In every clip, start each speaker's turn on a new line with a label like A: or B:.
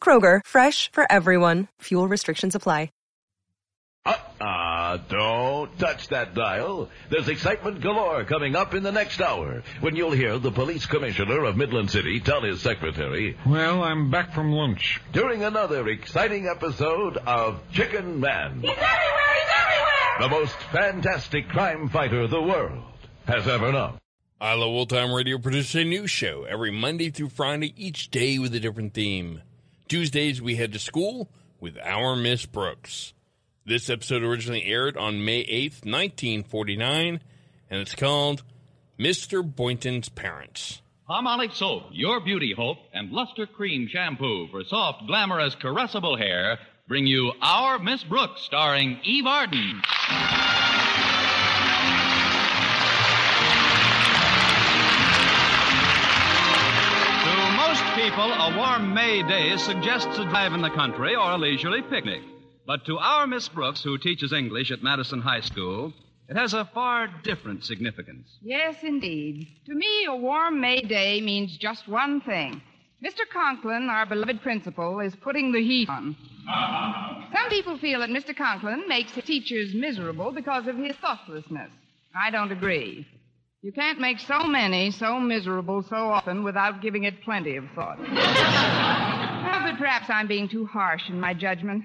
A: Kroger, fresh for everyone. Fuel restrictions apply.
B: Uh-uh, don't touch that dial. There's excitement galore coming up in the next hour when you'll hear the police commissioner of Midland City tell his secretary
C: Well, I'm back from lunch.
B: during another exciting episode of Chicken Man,
D: He's everywhere! He's everywhere!
B: the most fantastic crime fighter the world has ever known.
E: I Love Old Time Radio produces a new show every Monday through Friday, each day with a different theme. Tuesdays, we head to school with Our Miss Brooks. This episode originally aired on May 8th, 1949, and it's called Mr. Boynton's Parents.
F: Ah, Palmolive soap, your beauty hope, and Luster Cream shampoo for soft, glamorous, caressable hair bring you Our Miss Brooks, starring Eve Arden. A warm May day suggests a drive in the country or a leisurely picnic. But to our Miss Brooks, who teaches English at Madison High School, it has a far different significance.
G: Yes, indeed. To me, a warm May day means just one thing. Mr. Conklin, our beloved principal, is putting the heat on. Some people feel that Mr. Conklin makes teachers miserable because of his thoughtlessness. I don't agree. You can't make so many so miserable so often without giving it plenty of thought. Well, but perhaps I'm being too harsh in my judgment.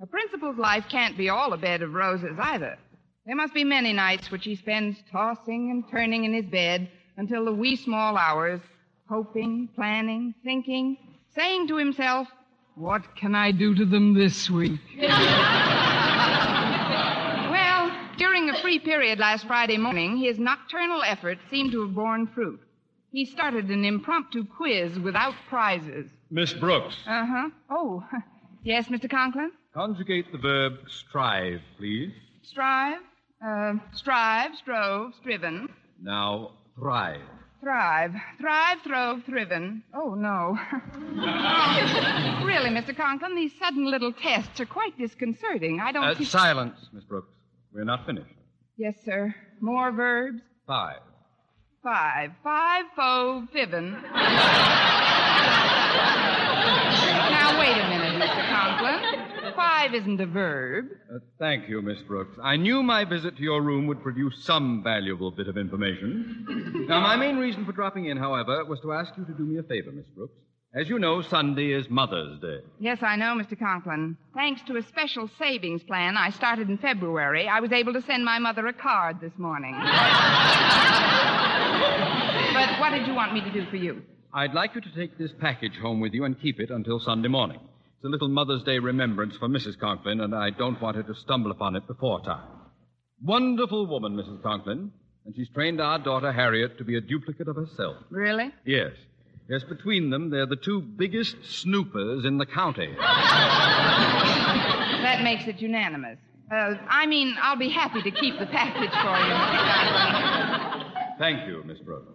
G: A principal's life can't be all a bed of roses either. There must be many nights which he spends tossing and turning in his bed until the wee small hours, hoping, planning, thinking, saying to himself, What can I do to them this week? during a free period last Friday morning, his nocturnal efforts seemed to have borne fruit. He started an impromptu quiz without prizes.
C: Miss Brooks,
G: Uh huh. Oh, yes, Mr. Conklin?
C: conjugate the verb strive, please.
G: Strive, uh, strive, strove, striven.
C: Now, thrive.
G: Thrive. Thrive, throve, thriven. Oh, no. Really, Mr. Conklin, these sudden little tests are quite disconcerting. I don't
C: Uh,
G: see.
C: silence, Miss Brooks. We're not finished.
G: Yes, sir. More verbs.
C: Five.
G: Five. Five, fove, fiven. now, wait a minute, Mr. Conklin. Five isn't a verb.
C: Uh, thank you, Miss Brooks. I knew my visit to your room would produce some valuable bit of information. now, my main reason for dropping in, however, was to ask you to do me a favor, Miss Brooks. As you know, Sunday is Mother's Day.
G: Yes, I know, Mr. Conklin. Thanks to a special savings plan I started in February, I was able to send my mother a card this morning. but what did you want me to do for you?
C: I'd like you to take this package home with you and keep it until Sunday morning. It's a little Mother's Day remembrance for Mrs. Conklin, and I don't want her to stumble upon it before time. Wonderful woman, Mrs. Conklin, and she's trained our daughter Harriet to be a duplicate of herself.
G: Really?
C: Yes. Yes, between them, they're the two biggest snoopers in the county.
G: That makes it unanimous. Uh, I mean, I'll be happy to keep the package for you,
C: Thank you, Miss Brooks.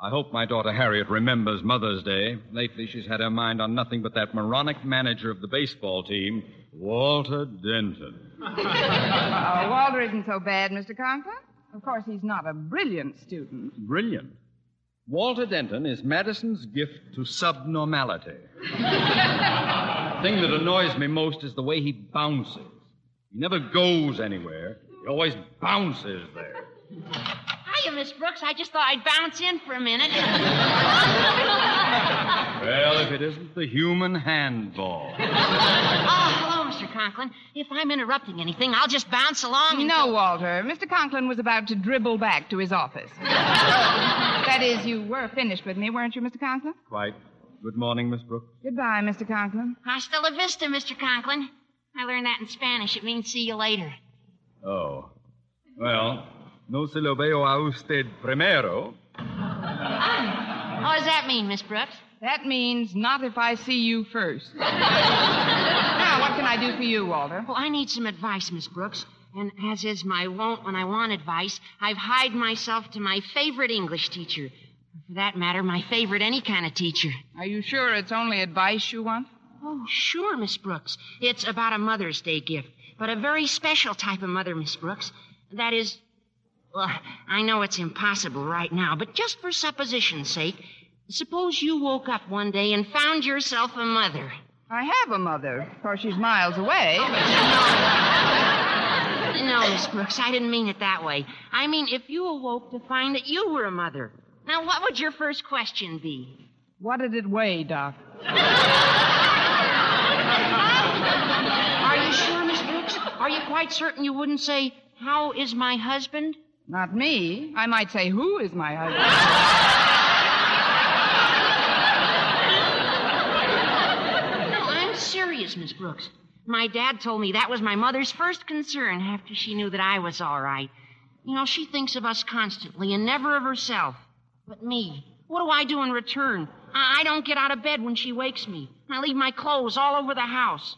C: I hope my daughter Harriet remembers Mother's Day. Lately, she's had her mind on nothing but that moronic manager of the baseball team, Walter Denton.
G: Oh, Walter isn't so bad, Mr. Conklin. Of course, he's not a brilliant student.
C: Brilliant. Walter Denton is Madison's gift to subnormality. the thing that annoys me most is the way he bounces. He never goes anywhere. He always bounces there.
D: Hiya, Miss Brooks. I just thought I'd bounce in for a minute.
C: Well, if it isn't the human handball.
D: oh, Mr. Conklin. If I'm interrupting anything, I'll just bounce along.
G: No, Walter. Mr. Conklin was about to dribble back to his office. that is, you were finished with me, weren't you, Mr. Conklin?
C: Quite. Good morning, Miss Brooks.
G: Goodbye, Mr. Conklin.
D: Hasta la vista, Mr. Conklin. I learned that in Spanish. It means see you later.
C: Oh. Well, no se lo veo a usted primero.
D: What does that mean, Miss Brooks?
G: That means not if I see you first. can I do for you, Walter?
D: Well, I need some advice, Miss Brooks. And as is my wont when I want advice, I've hied myself to my favorite English teacher. For that matter, my favorite any kind of teacher.
G: Are you sure it's only advice you want?
D: Oh, sure, Miss Brooks. It's about a Mother's Day gift, but a very special type of mother, Miss Brooks. That is, well, I know it's impossible right now, but just for supposition's sake, suppose you woke up one day and found yourself a mother.
G: I have a mother. Of course, she's miles away.
D: No, Miss Brooks, I didn't mean it that way. I mean, if you awoke to find that you were a mother. Now, what would your first question be?
G: What did it weigh, Doc?
D: Are you sure, Miss Brooks? Are you quite certain you wouldn't say, How is my husband?
G: Not me. I might say, Who is my husband?
D: No, I'm serious, Miss Brooks. My dad told me that was my mother's first concern after she knew that I was all right. You know, she thinks of us constantly and never of herself. But me, what do I do in return? I I don't get out of bed when she wakes me. I leave my clothes all over the house.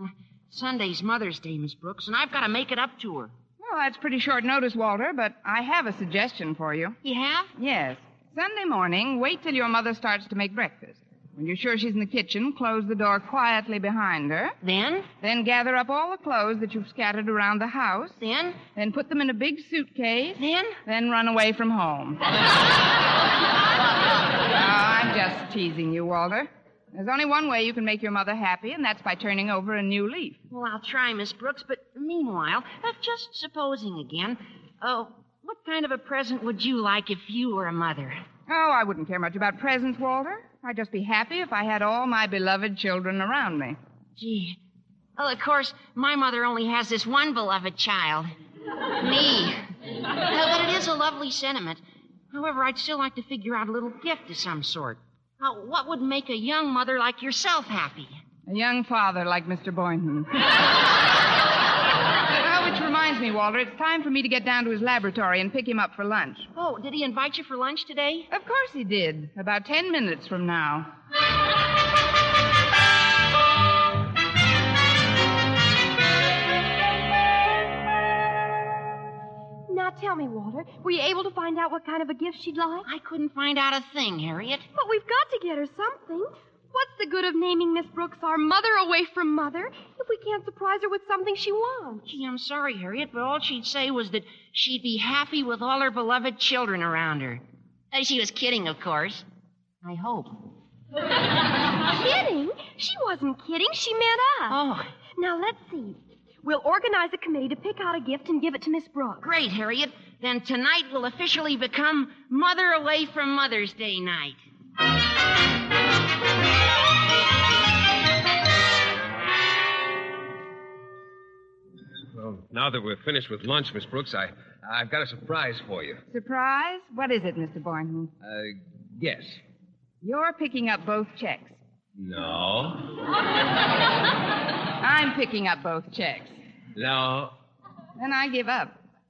D: Uh, Sunday's Mother's Day, Miss Brooks, and I've got to make it up to her.
G: Well, that's pretty short notice, Walter, but I have a suggestion for you.
D: You have?
G: Yes. Sunday morning, wait till your mother starts to make breakfast. When you're sure she's in the kitchen, close the door quietly behind her.
D: Then?
G: Then gather up all the clothes that you've scattered around the house.
D: Then?
G: Then put them in a big suitcase.
D: Then?
G: Then run away from home. oh, I'm just teasing you, Walter. There's only one way you can make your mother happy, and that's by turning over a new leaf.
D: Well, I'll try, Miss Brooks, but meanwhile, uh, just supposing again, uh, what kind of a present would you like if you were a mother?
G: Oh, I wouldn't care much about presents, Walter. I'd just be happy if I had all my beloved children around me.
D: Gee. Well, of course, my mother only has this one beloved child. Me. But it is a lovely sentiment. However, I'd still like to figure out a little gift of some sort. Uh, what would make a young mother like yourself happy?
G: A young father like Mr. Boynton. well, which reminds me, Walter, it's time for me to get down to his laboratory and pick him up for lunch.
D: Oh, did he invite you for lunch today?
G: Of course he did. About ten minutes from now.
H: Now tell me, Walter, were you able to find out what kind of a gift she'd like?
D: I couldn't find out a thing, Harriet.
H: But we've got to get her something. What's the good of naming Miss Brooks our mother away from mother if we can't surprise her with something she wants?
D: Gee, I'm sorry, Harriet, but all she'd say was that she'd be happy with all her beloved children around her. She was kidding, of course. I hope.
H: kidding? She wasn't kidding. She meant us.
D: Oh.
H: Now let's see. We'll organize a committee to pick out a gift and give it to Miss Brooks.
D: Great, Harriet. Then tonight will officially become Mother Away from Mother's Day night.
I: Now that we're finished with lunch, Miss Brooks, I, I've got a surprise for you.
G: Surprise? What is it, Mr. Boynton?
I: Uh, yes.
G: You're picking up both checks.
I: No.
G: I'm picking up both checks.
I: No.
G: Then I give up.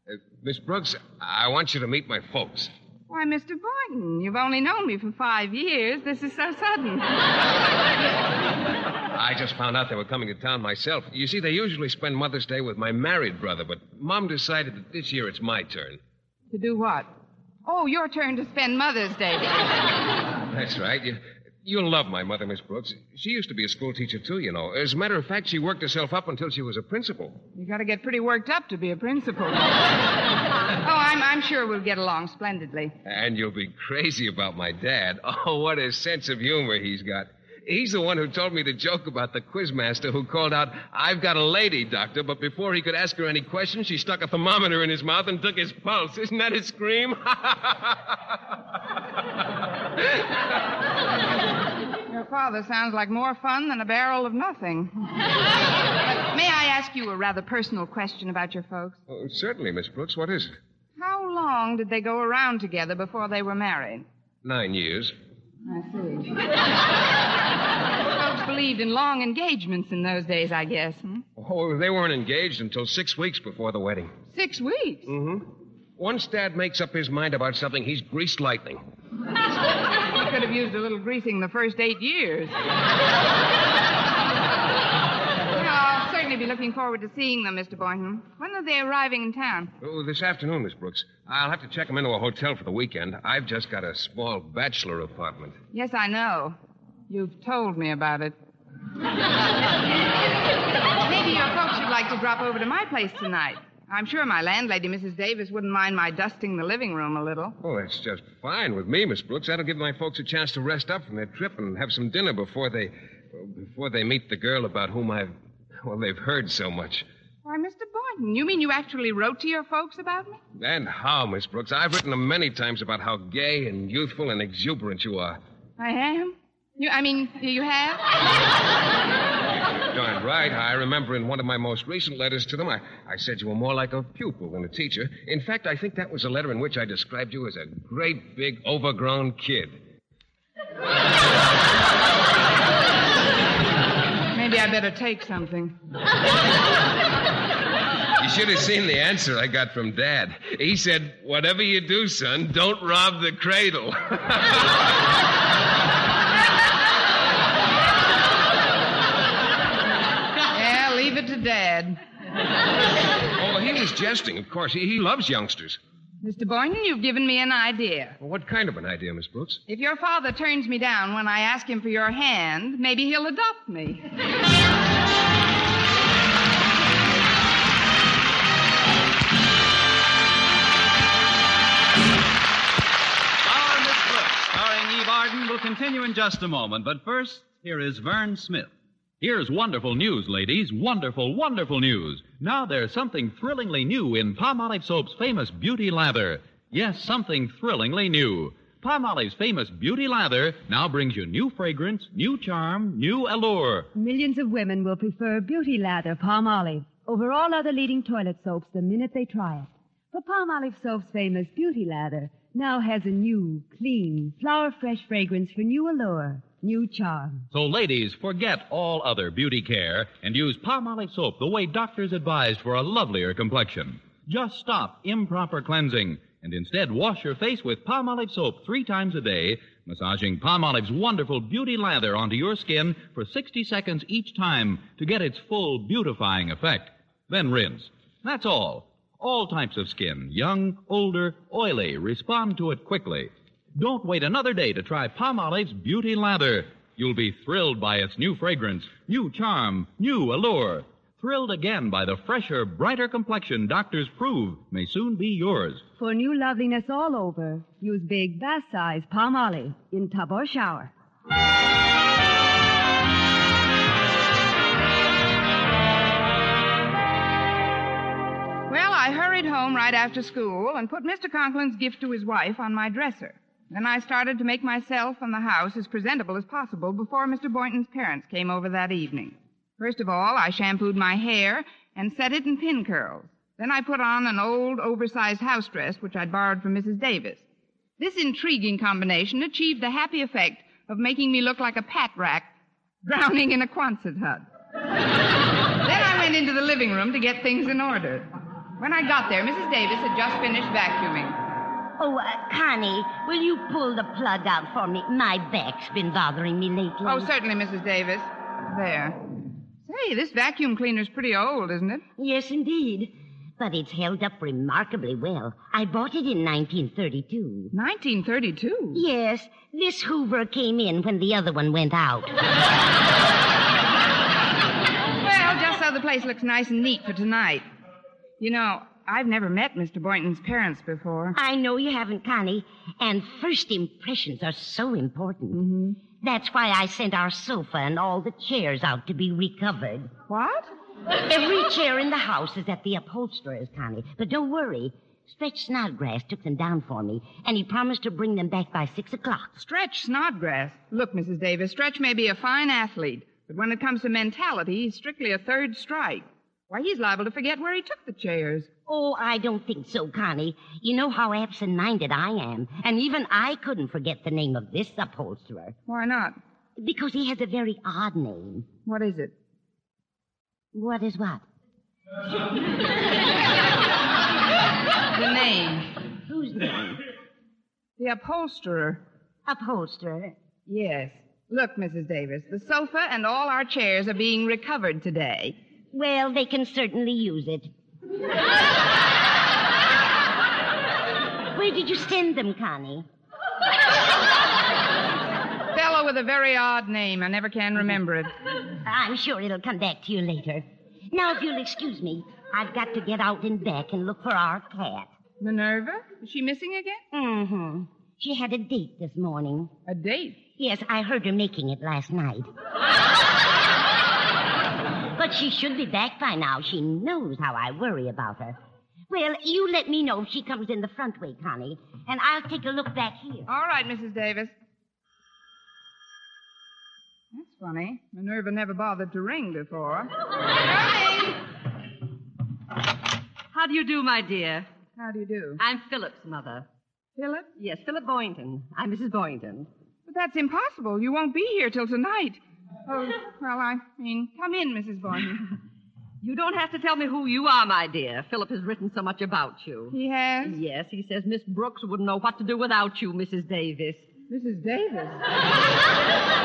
I: Uh, Miss Brooks, I want you to meet my folks.
G: Why, Mr. Boynton, you've only known me for five years. This is so sudden.
I: I just found out they were coming to town myself. You see, they usually spend Mother's Day with my married brother, but Mom decided that this year it's my turn.
G: To do what? Oh, your turn to spend Mother's Day.
I: That's right. You, You'll love my mother, Miss Brooks. She used to be a school teacher, too, you know. As a matter of fact, she worked herself up until she was a principal.
G: You got to get pretty worked up to be a principal. oh, I'm, I'm sure we'll get along splendidly.
I: And you'll be crazy about my dad. Oh, what a sense of humor he's got. He's the one who told me the joke about the quizmaster who called out, I've got a lady, doctor, but before he could ask her any questions, she stuck a thermometer in his mouth and took his pulse. Isn't that a scream?
G: Your father sounds like more fun than a barrel of nothing. May I ask you a rather personal question about your folks?
I: oh, certainly, Miss Brooks. What is it?
G: How long did they go around together before they were married?
I: Nine years.
G: I see. Folks believed in long engagements in those days, I guess. Hmm?
I: Oh, they weren't engaged until six weeks before the wedding.
G: Six weeks.
I: Mm-hmm. Once Dad makes up his mind about something, he's greased lightning.
G: He could have used a little greasing the first eight years. Certainly be looking forward to seeing them, Mr. Boynton. When are they arriving in town?
I: Oh, this afternoon, Miss Brooks. I'll have to check them into a hotel for the weekend. I've just got a small bachelor apartment.
G: Yes, I know. You've told me about it. Maybe your folks would like to drop over to my place tonight. I'm sure my landlady, Mrs. Davis, wouldn't mind my dusting the living room a little.
I: Oh, that's just fine with me, Miss Brooks. That'll give my folks a chance to rest up from their trip and have some dinner before they before they meet the girl about whom I've well, they've heard so much.
G: Why, Mr. Boynton, you mean you actually wrote to your folks about me?
I: And how, Miss Brooks? I've written them many times about how gay and youthful and exuberant you are.
G: I am? You, I mean, you have?
I: Darn right. I remember in one of my most recent letters to them, I, I said you were more like a pupil than a teacher. In fact, I think that was a letter in which I described you as a great big overgrown kid.
G: Maybe I better take something.
I: You should have seen the answer I got from Dad. He said, Whatever you do, son, don't rob the cradle.
G: Yeah, leave it to Dad.
I: oh, he was jesting, of course. He, he loves youngsters.
G: Mr. Boynton, you've given me an idea.
I: Well, what kind of an idea, Miss Brooks?
G: If your father turns me down when I ask him for your hand, maybe he'll adopt me.
F: Our Miss Brooks, starring Eve Arden, will continue in just a moment. But first, here is Verne Smith.
J: Here's wonderful news, ladies. Wonderful, wonderful news. Now there's something thrillingly new in Palmolive Soap's famous Beauty Lather. Yes, something thrillingly new. Palmolive's famous Beauty Lather now brings you new fragrance, new charm, new allure.
K: Millions of women will prefer Beauty Lather Palmolive over all other leading toilet soaps the minute they try it. For Palmolive Soap's famous Beauty Lather now has a new, clean, flower fresh fragrance for new allure, new charm.
J: So, ladies, forget all other beauty care and use Palmolive soap the way doctors advised for a lovelier complexion. Just stop improper cleansing and instead wash your face with Palmolive soap three times a day, massaging Palmolive's wonderful beauty lather onto your skin for 60 seconds each time to get its full beautifying effect. Then rinse. That's all. All types of skin, young, older, oily, respond to it quickly. Don't wait another day to try Palmolive's Beauty Lather. You'll be thrilled by its new fragrance, new charm, new allure. Thrilled again by the fresher, brighter complexion doctors prove may soon be yours.
K: For new loveliness all over, use big bath size Palmolive in tub or shower.
G: Well, I hurried home right after school and put Mr. Conklin's gift to his wife on my dresser. Then I started to make myself and the house as presentable as possible before Mr. Boynton's parents came over that evening. First of all, I shampooed my hair and set it in pin curls. Then I put on an old, oversized house dress which I'd borrowed from Mrs. Davis. This intriguing combination achieved the happy effect of making me look like a pat rack drowning in a Quonset hut. then I went into the living room to get things in order. When I got there, Mrs. Davis had just finished vacuuming.
L: Oh, uh, Connie, will you pull the plug out for me? My back's been bothering me lately.
G: Oh, certainly, Mrs. Davis. There. Say, this vacuum cleaner's pretty old, isn't it?
L: Yes, indeed. But it's held up remarkably well. I bought it in 1932.
G: 1932?
L: Yes. This Hoover came in when the other one went out.
G: Well, just so the place looks nice and neat for tonight. You know, I've never met Mr. Boynton's parents before.
L: I know you haven't, Connie. And first impressions are so important.
G: Mm-hmm.
L: That's why I sent our sofa and all the chairs out to be recovered.
G: What?
L: Every chair in the house is at the upholsterer's, Connie. But don't worry. Stretch Snodgrass took them down for me, and he promised to bring them back by six o'clock.
G: Stretch Snodgrass. Look, Mrs. Davis, Stretch may be a fine athlete, but when it comes to mentality, he's strictly a third strike. Why, he's liable to forget where he took the chairs.
L: Oh, I don't think so, Connie. You know how absent minded I am, and even I couldn't forget the name of this upholsterer.
G: Why not?
L: Because he has a very odd name.
G: What is it?
L: What is what?
G: The name.
L: Whose name?
G: The upholsterer.
L: Upholsterer?
G: Yes. Look, Mrs. Davis, the sofa and all our chairs are being recovered today.
L: Well, they can certainly use it. Where did you send them, Connie?
G: Fellow with a very odd name. I never can remember it.
L: I'm sure it'll come back to you later. Now, if you'll excuse me, I've got to get out and back and look for our cat.
G: Minerva? Is she missing again?
L: Mm-hmm. She had a date this morning.
G: A date?
L: Yes, I heard her making it last night. But she should be back by now. She knows how I worry about her. Well, you let me know if she comes in the front way, Connie, and I'll take a look back here.
G: All right, Mrs. Davis. That's funny. Minerva never bothered to ring before. Coming!
M: How do you do, my dear?
G: How do you do?
M: I'm Philip's mother.
G: Philip?
M: Yes, Philip Boynton. I'm Mrs. Boynton.
G: But that's impossible. You won't be here till tonight. Oh, well, I mean, come in, Mrs. Boynton.
M: You don't have to tell me who you are, my dear. Philip has written so much about you.
G: He has?
M: Yes, he says Miss Brooks wouldn't know what to do without you, Mrs. Davis.
G: Mrs. Davis?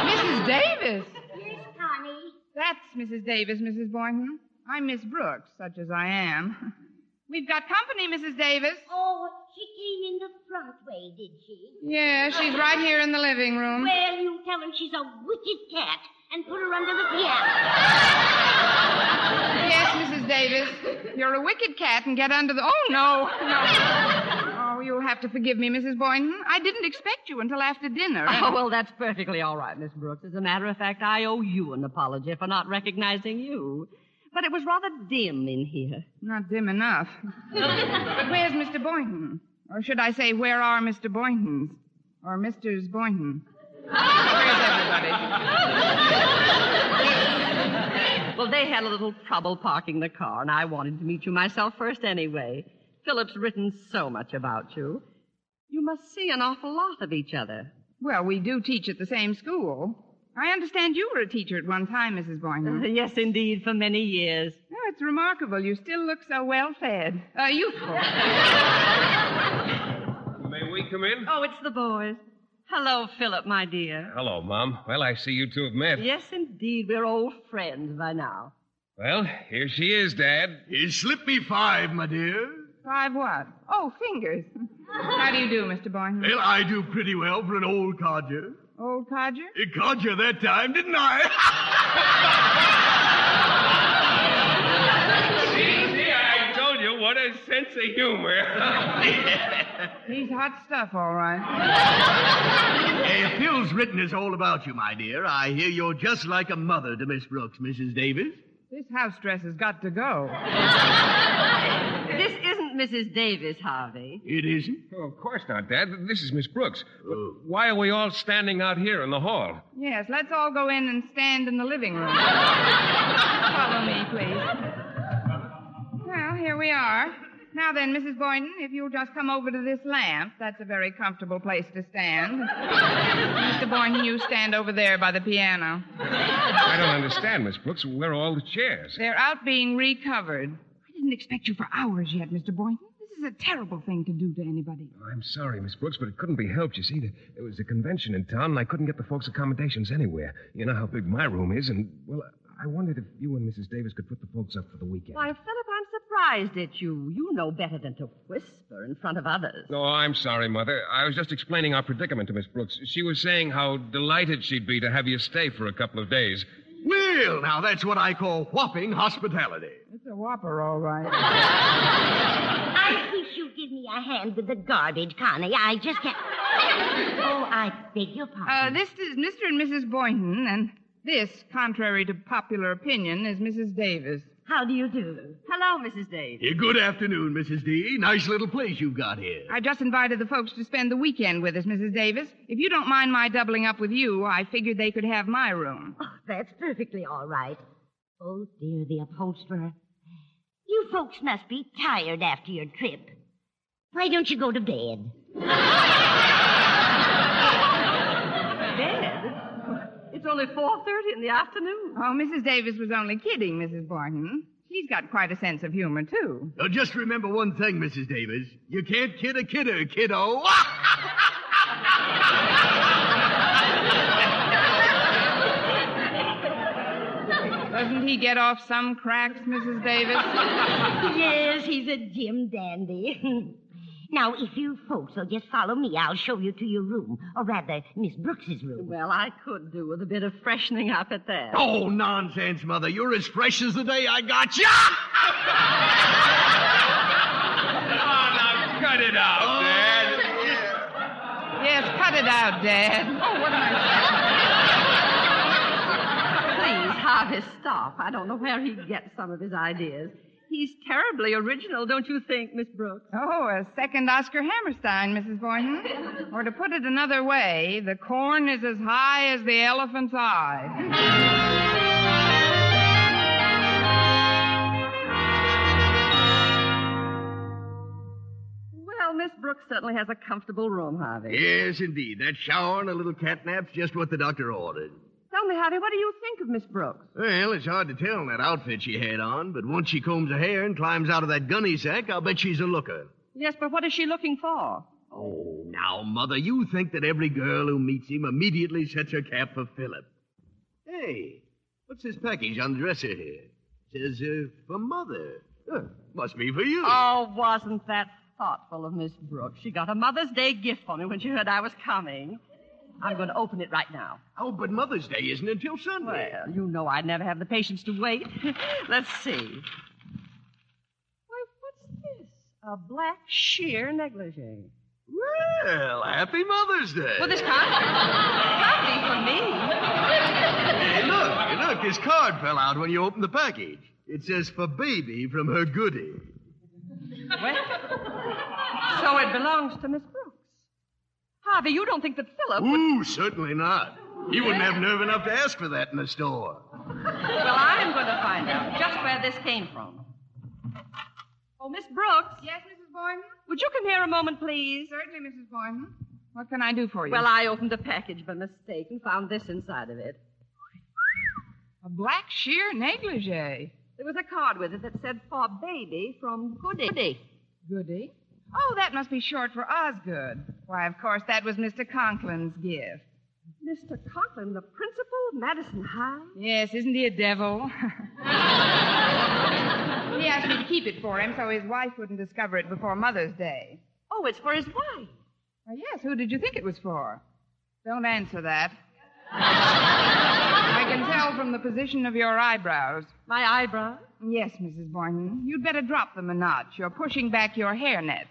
G: Mrs. Davis?
L: Yes, Connie.
G: That's Mrs. Davis, Mrs. Boynton. I'm Miss Brooks, such as I am. We've got company, Mrs. Davis.
L: Oh, she came in the front way, did she?
G: Yeah, she's right here in the living room.
L: Well, you tell her she's a wicked cat and put her under the piano.
G: Yes, Mrs. Davis. You're a wicked cat and get under the. Oh, no, no. Oh, you'll have to forgive me, Mrs. Boynton. I didn't expect you until after dinner.
M: Oh, well, that's perfectly all right, Miss Brooks. As a matter of fact, I owe you an apology for not recognizing you. But it was rather dim in here.
G: Not dim enough. but where's Mr. Boynton? Or should I say, where are Mr. Boyntons? Or Mr.'s Boynton? Where's everybody?
M: Well, they had a little trouble parking the car, and I wanted to meet you myself first anyway. Philip's written so much about you. You must see an awful lot of each other.
G: Well, we do teach at the same school. I understand you were a teacher at one time, Mrs. Boynton.
M: yes, indeed, for many years.
G: Oh, it's remarkable. You still look so well fed. Uh, youthful.
I: May we come in?
M: Oh, it's the boys. Hello, Philip, my dear.
I: Hello, Mom. Well, I see you two have met.
M: Yes, indeed. We're old friends by now.
I: Well, here she is, Dad.
N: It slipped me five, my dear.
G: Five what? Oh, fingers. How do you do, Mr. Boynton?
N: Well, I do pretty well for an old codger.
G: Old codger?
N: It caught you that time, didn't I?
I: see, see, I told you what a sense of humor.
G: He's hot stuff, all right.
N: hey, Phil's written us all about you, my dear. I hear you're just like a mother to Miss Brooks, Mrs. Davis.
G: This house dress has got to go.
M: This isn't Mrs. Davis, Harvey.
N: It isn't?
I: Oh, of course not, Dad. This is Miss Brooks. Oh. Why are we all standing out here in the hall?
G: Yes, let's all go in and stand in the living room. Follow me, please. Here we are. Now then, Mrs. Boynton, if you'll just come over to this lamp, that's a very comfortable place to stand. Mr. Boynton, you stand over there by the piano.
I: I don't understand, Miss Brooks. Where are all the chairs?
G: They're out being recovered. I didn't expect you for hours yet, Mr. Boynton. This is a terrible thing to do to anybody.
I: Oh, I'm sorry, Miss Brooks, but it couldn't be helped. You see, there- there was a convention in town, and I couldn't get the folks accommodations anywhere. You know how big my room is, and, well, I wondered if you and Mrs. Davis could put the folks up for the weekend.
M: Why, Philip, I'm surprised at you. You know better than to whisper in front of others.
I: Oh, I'm sorry, Mother. I was just explaining our predicament to Miss Brooks. She was saying how delighted she'd be to have you stay for a couple of days.
N: Well, now that's what I call whopping hospitality.
G: It's a whopper, all right.
L: I wish you'd give me a hand with the garbage, Connie. I just can't. Oh, I beg your pardon.
G: Uh, this is Mr. and Mrs. Boynton, and this, contrary to popular opinion, is Mrs. Davis.
L: How do you do?
M: Hello, Mrs. Davis.
N: Yeah, good afternoon, Mrs. D. Nice little place you've got here.
G: I just invited the folks to spend the weekend with us, Mrs. Davis. If you don't mind my doubling up with you, I figured they could have my room.
L: Oh, that's perfectly all right. Oh, dear, the upholsterer. You folks must be tired after your trip. Why don't you go to bed?
M: Bed? only 4.30 in the afternoon.
G: Oh, Mrs. Davis was only kidding, Mrs. Boynton. She's got quite a sense of humor, too.
N: Now, just remember one thing, Mrs. Davis. You can't kid a kidder, kiddo.
G: Doesn't he get off some cracks, Mrs. Davis?
L: yes, he's a Jim dandy. now, if you folks will just follow me, I'll show you to your room, or rather, Miss Brooks's room.
M: Well, I could do with a bit of freshening up at that.
N: Oh, nonsense, Mother. You're as fresh as the day I got you.
I: Oh, now cut it out, oh. Dad.
G: Yes, cut it out, Dad. Oh, what am I
M: Please, Harvey, stop. I don't know where he gets some of his ideas. He's terribly original, don't you think, Miss Brooks?
G: Oh, a second Oscar Hammerstein, Mrs. Boynton. or to put it another way, the corn is as high as the elephant's eye.
M: Well, Miss Brooks certainly has a comfortable room, Harvey.
N: yes, indeed. That shower and a little catnap's just what the doctor ordered.
M: Me, Harvey, what do you think of Miss Brooks?
N: Well, it's hard to tell in that outfit she had on, but once she combs her hair and climbs out of that gunny sack, I'll bet she's a looker.
M: Yes, but what is she looking for?
N: Oh, now, Mother, you think that every girl who meets him immediately sets her cap for Philip. Hey, what's this package on the dresser here? Says, uh, for Mother. Must be for you.
M: Oh, wasn't that thoughtful of Miss Brooks? She got a Mother's Day gift for me when she heard I was coming. I'm going to open it right now.
N: Oh, but Mother's Day isn't until Sunday.
M: Well, you know I'd never have the patience to wait. Let's see. Why, what's this? A black sheer negligee.
N: Well, happy Mother's Day.
M: Well, this can't, can't be for me.
N: Hey, look, look, his card fell out when you opened the package. It says for baby from her goody.
M: Well, so it belongs to Miss. Harvey, you don't think that Philip would...
N: Ooh, certainly not. He wouldn't have nerve enough to ask for that in the store.
M: Well, I'm going to find out just where this came from. Oh, Miss Brooks.
G: Yes, Mrs. Boynton?
M: Would you come here a moment, please?
G: Certainly, Mrs. Boynton. What can I do for you?
M: Well, I opened a package by mistake and found this inside of it.
G: A black sheer negligee.
M: There was a card with it that said, for baby from Goody.
G: Goody? Oh, that must be short for Osgood. Why, of course, that was Mr. Conklin's gift.
M: Mr. Conklin, the principal of Madison High?
G: Yes, isn't he a devil? he asked me to keep it for him so his wife wouldn't discover it before Mother's Day.
M: Oh, it's for his wife.
G: Oh, yes, who did you think it was for? Don't answer that. I can tell from the position of your eyebrows.
M: My eyebrows?
G: Yes, Mrs. Boynton. You'd better drop them a notch. You're pushing back your hairnet.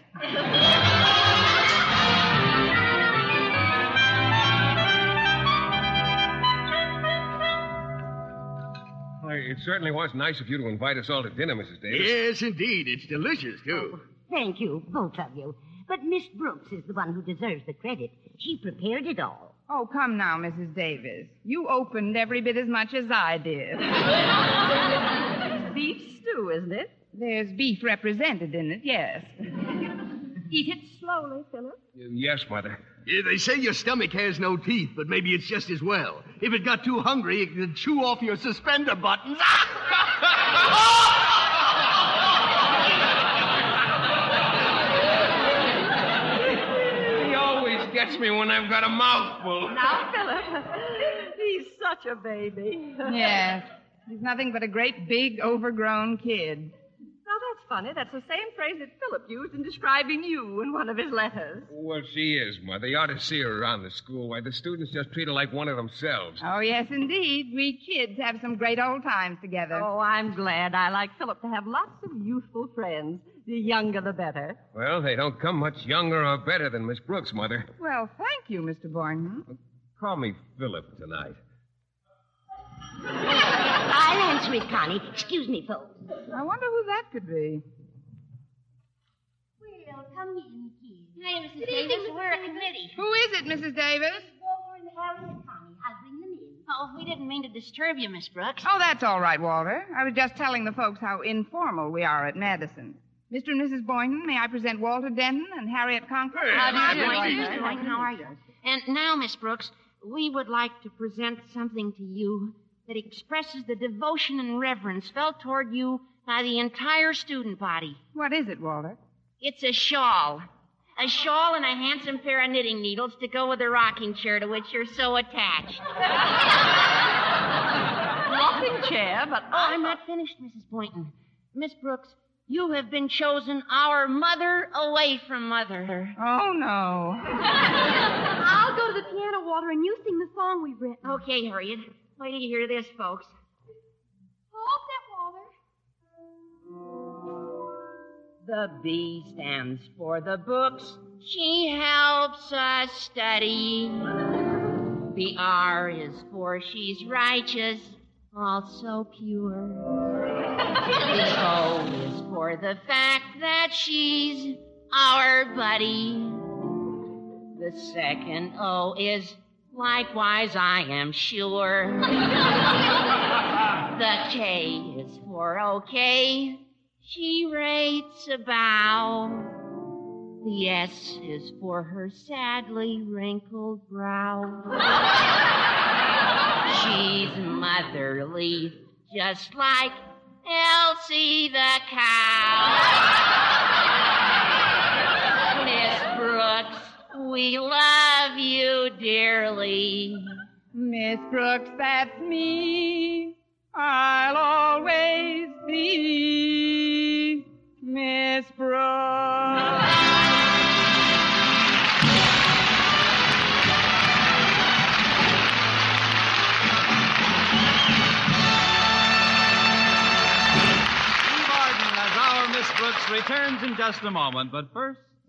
I: It certainly was nice of you to invite us all to dinner, Mrs. Davis.
N: Yes, indeed. It's delicious, too.
L: Oh, thank you, both of you. But Miss Brooks is the one who deserves the credit. She prepared it all.
G: Oh, come now, Mrs. Davis. You opened every bit as much as I did.
M: Beef stew, isn't it?
G: There's beef represented in it, yes.
M: Eat it slowly, Philip.
I: Yes, Mother.
N: Yeah, they say your stomach has no teeth, but maybe it's just as well. If it got too hungry, it could chew off your suspender buttons.
I: He always gets me when I've got a mouthful.
M: Now, Philip, he's such a baby.
G: yes. He's nothing but a great big overgrown kid.
M: Now, that's funny. That's the same phrase that Philip used in describing you in one of his letters.
I: Well, she is, Mother. You ought to see her around the school. Why, the students just treat her like one of themselves.
G: Oh, yes, indeed. We kids have some great old times together.
M: Oh, I'm glad. I like Philip to have lots of youthful friends. The younger, the better.
I: Well, they don't come much younger or better than Miss Brooks, Mother.
G: Well, thank you, Mr. Boynton.
I: Call me Philip tonight.
L: I'll Connie. Excuse me, folks.
G: I wonder who that could be.
L: Well, come in, kids.
D: Hey, Mrs.
L: Good
D: Davis,
L: evening,
D: we're a
L: Mrs.
D: committee.
G: Who is it, Mrs. Davis?
L: Walter and Harry and Connie. I'll bring them in.
D: Oh, we didn't mean to disturb you, Miss Brooks.
G: Oh, that's all right, Walter. I was just telling the folks how informal we are at Madison. Mr. and Mrs. Boynton, may I present Walter Denton and Harriet Conklin?
D: How do you do,
G: Walter?
D: Mr. Boynton? How are you? And now, Miss Brooks, we would like to present something to you that expresses the devotion and reverence felt toward you by the entire student body.
G: What is it, Walter?
D: It's a shawl. A shawl and a handsome pair of knitting needles to go with the rocking chair to which you're so attached.
M: Rocking chair, but
D: Oh, I'm not finished, Mrs. Boynton. Miss Brooks, you have been chosen our mother away from mother.
G: Oh, no.
H: I'll go to the piano, Walter, and you sing the song we've written.
D: Okay, Harriet. Wait till you hear this, folks.
H: Hold that, Walter.
D: The B stands for the books. She helps us study. The R is for she's righteous, also pure. The O is for the fact that she's our buddy. The second O is likewise, I am sure. the K is for okay. She rates a bow. The S is for her sadly wrinkled brow. She's motherly, just like Elsie the cow. Miss Brooks, we love you dearly.
G: Miss Brooks, that's me. I'll always be Miss Brooks.
F: Eve Arden as our Miss Brooks returns in just a moment, but first.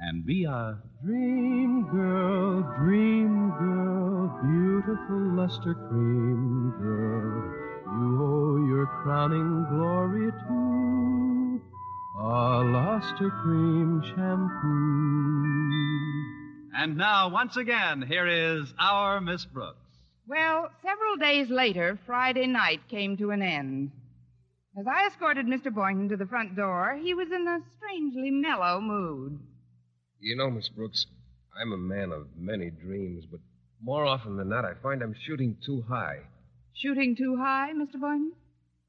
J: and be a
O: Dream girl, dream girl, beautiful luster cream girl. You owe your crowning glory to a luster cream shampoo.
F: And now, once again, here is our Miss Brooks.
G: Well, several days later, Friday night came to an end. As I escorted Mr. Boynton to the front door, he was in a strangely mellow mood.
I: You know, Miss Brooks, I'm a man of many dreams, but more often than not, I find I'm shooting too high.
G: Shooting too high, Mr. Boynton?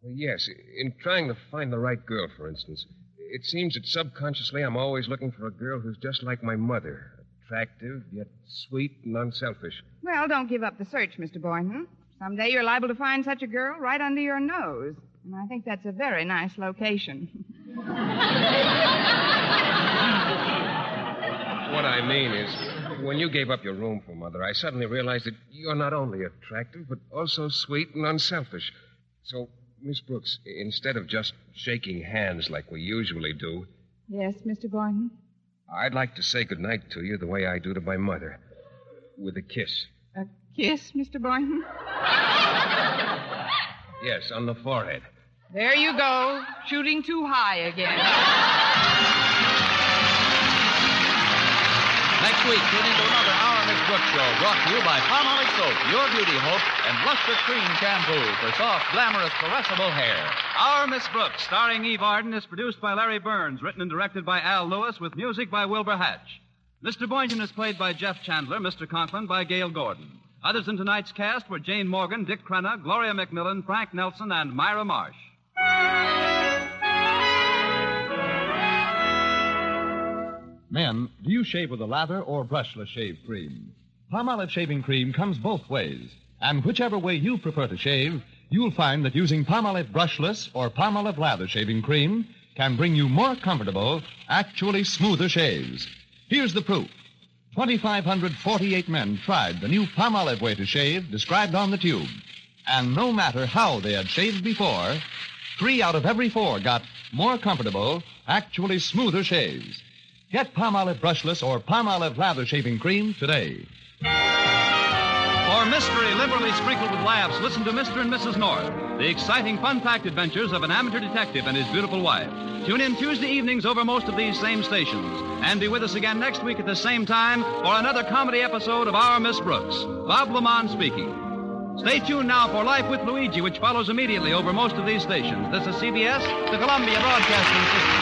I: Well, yes, in trying to find the right girl, for instance. It seems that subconsciously I'm always looking for a girl who's just like my mother attractive, yet sweet and unselfish.
G: Well, don't give up the search, Mr. Boynton. Someday you're liable to find such a girl right under your nose. And I think that's a very nice location.
I: What I mean is, when you gave up your room for Mother, I suddenly realized that you're not only attractive, but also sweet and unselfish. So, Miss Brooks, instead of just shaking hands like we usually do,
G: yes, Mr. Boynton?
I: I'd like to say goodnight to you the way I do to my mother. with a kiss.
G: A kiss, Mr. Boynton?
I: Yes, on the forehead.
G: There you go, shooting too high again.
J: Next week, tune into another Our Miss Brooks show brought to you by Palmolive Soap, Your Beauty Hope, and Luster Cream Shampoo for soft, glamorous, caressable hair.
F: Our Miss Brooks, starring Eve Arden, is produced by Larry Berns, written and directed by Al Lewis, with music by Wilbur Hatch. Mr. Boynton is played by Jeff Chandler, Mr. Conklin by Gale Gordon. Others in tonight's cast were Jane Morgan, Dick Crenna, Gloria McMillan, Frank Nelson, and Myra Marsh.
P: Men, do you shave with a lather or brushless shave cream? Palmolive shaving cream comes both ways. And whichever way you prefer to shave, you'll find that using Palmolive brushless or Palmolive lather shaving cream can bring you more comfortable, actually smoother shaves. Here's the proof. 2,548 men tried the new Palmolive way to shave described on the tube. And no matter how they had shaved before, three out of every four got more comfortable, actually smoother shaves. Get Palmolive brushless or Palmolive lather shaving cream today.
F: For mystery liberally sprinkled with laughs, listen to Mr. and Mrs. North, the exciting, fun-packed adventures of an amateur detective and his beautiful wife. Tune in Tuesday evenings over most of these same stations. And be with us again next week at the same time for another comedy episode of Our Miss Brooks. Bob LeMond speaking. Stay tuned now for Life with Luigi, which follows immediately over most of these stations. This is CBS, the Columbia Broadcasting System.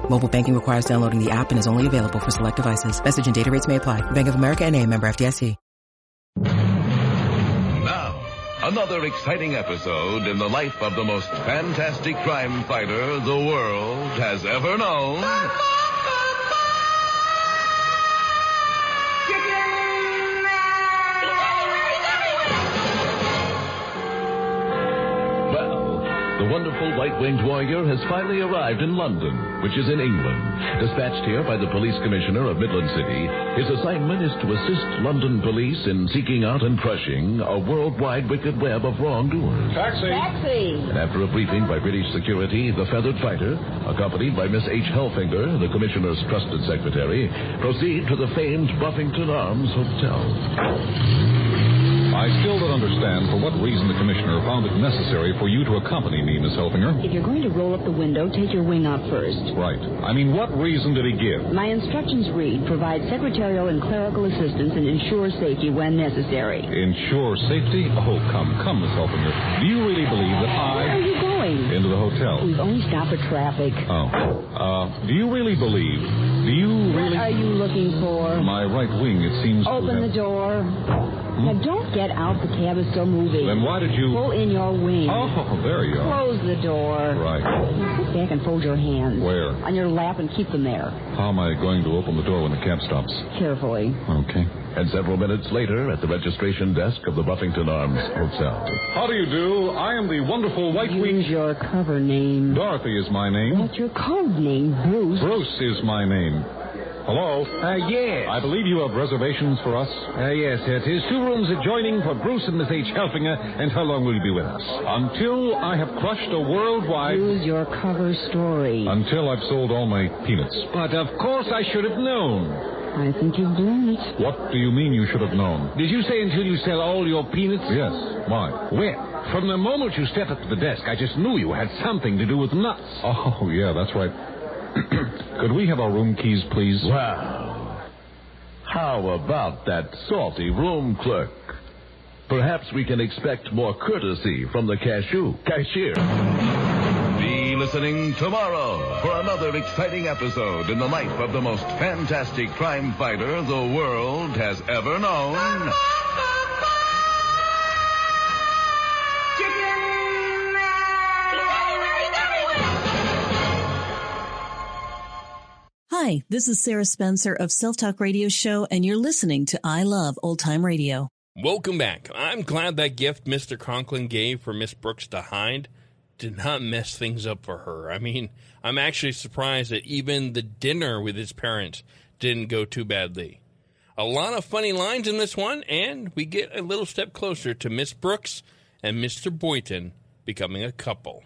Q: Mobile banking requires downloading the app and is only available for select devices. Message and data rates may apply. Bank of America and a member FDIC.
B: Now, another exciting episode in the life of the most fantastic crime fighter the world has ever known. Wonderful white-winged warrior has finally arrived in London, which is in England. Dispatched here by the police commissioner of Midland City, his assignment is to assist London police in seeking out and crushing a worldwide wicked web of wrongdoers.
R: Taxi. Taxi.
B: And after a briefing by British security, the feathered fighter, accompanied by Miss H. Helfinger, the commissioner's trusted secretary, proceed to the famed Buffington Arms Hotel.
R: I still don't understand for what reason the commissioner found it necessary for you to accompany me, Miss Helfinger.
S: If you're going to roll up the window, take your wing out first.
R: Right. I mean, what reason did he give?
S: My instructions read provide secretarial and clerical assistance and ensure safety when necessary.
R: Ensure safety? Oh, come, come, Miss Helfinger. Do you really believe that I.
S: Where are you going?
R: Into the hotel.
S: We've only stopped for traffic.
R: Oh. Uh, do you really believe? Do you really.
S: What are you looking for?
R: My right wing, it seems. to
S: Open
R: have-
S: the door. Hmm? Now, don't get out. The cab is still moving.
R: Then why did you.
S: Pull in your wing.
R: Oh, there you are.
S: Close the door.
R: Right.
S: Sit back and fold your hands.
R: Where?
S: On your lap and keep them there.
R: How am I going to open the door when the cab stops?
S: Carefully.
R: Okay.
B: And several minutes later, at the registration desk of the Buffington Arms Hotel.
R: How do you do? I am the wonderful white
S: Use your cover name.
R: Dorothy is my name.
S: What's your code name, Bruce?
R: Bruce is my name. Hello?
T: Uh, yes.
R: I believe you have reservations for us.
T: Uh, yes, it is. Two rooms adjoining for Bruce and Miss H. Helfinger. And how long will you be with us?
R: Until I have crushed a worldwide.
S: Use your cover story.
R: Until I've sold all my peanuts.
T: But of course I should have known.
S: I think you've blown it.
R: What do you mean you should have known?
T: Did you say until you sell all your peanuts?
R: Yes. Why?
T: Well, from the moment you stepped up to the desk, I just knew you had something to do with nuts.
R: Oh, yeah, that's right. Could we have our room keys, please?
B: Wow. How about that salty room clerk? Perhaps we can expect more courtesy from the cashew, cashier. Be listening tomorrow for another exciting episode in the life of the most fantastic crime fighter the world has ever known.
U: Hi, this is Sarah Spencer of Self Talk Radio Show, and you're listening to I Love Old Time Radio.
E: Welcome back. I'm glad that gift Mr. Conklin gave for Miss Brooks to hide did not mess things up for her. I mean, I'm actually surprised that even the dinner with his parents didn't go too badly. A lot of funny lines in this one, and we get a little step closer to Miss Brooks and Mr. Boynton becoming a couple.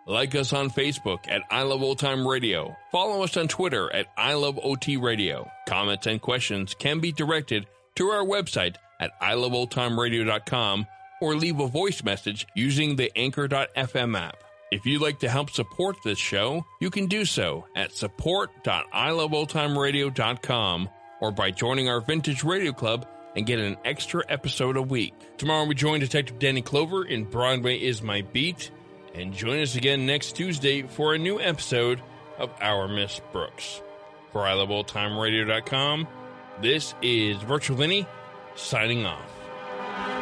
E: Like us on Facebook at I Love Old Time Radio. Follow us on Twitter at I Love OT Radio. Comments and questions can be directed to our website at iloveoldtimeradio.com or leave a voice message using the Anchor.fm app. If you'd like to help support this show, you can do so at support.iloveoldtimeradio.com or by joining our Vintage Radio Club and get an extra episode a week. Tomorrow we join Detective Danny Clover in Broadway is My Beat, and join us again next Tuesday for a new episode of Our Miss Brooks. For iloveoldtimeradio.com, this is Virtual Vinny signing off.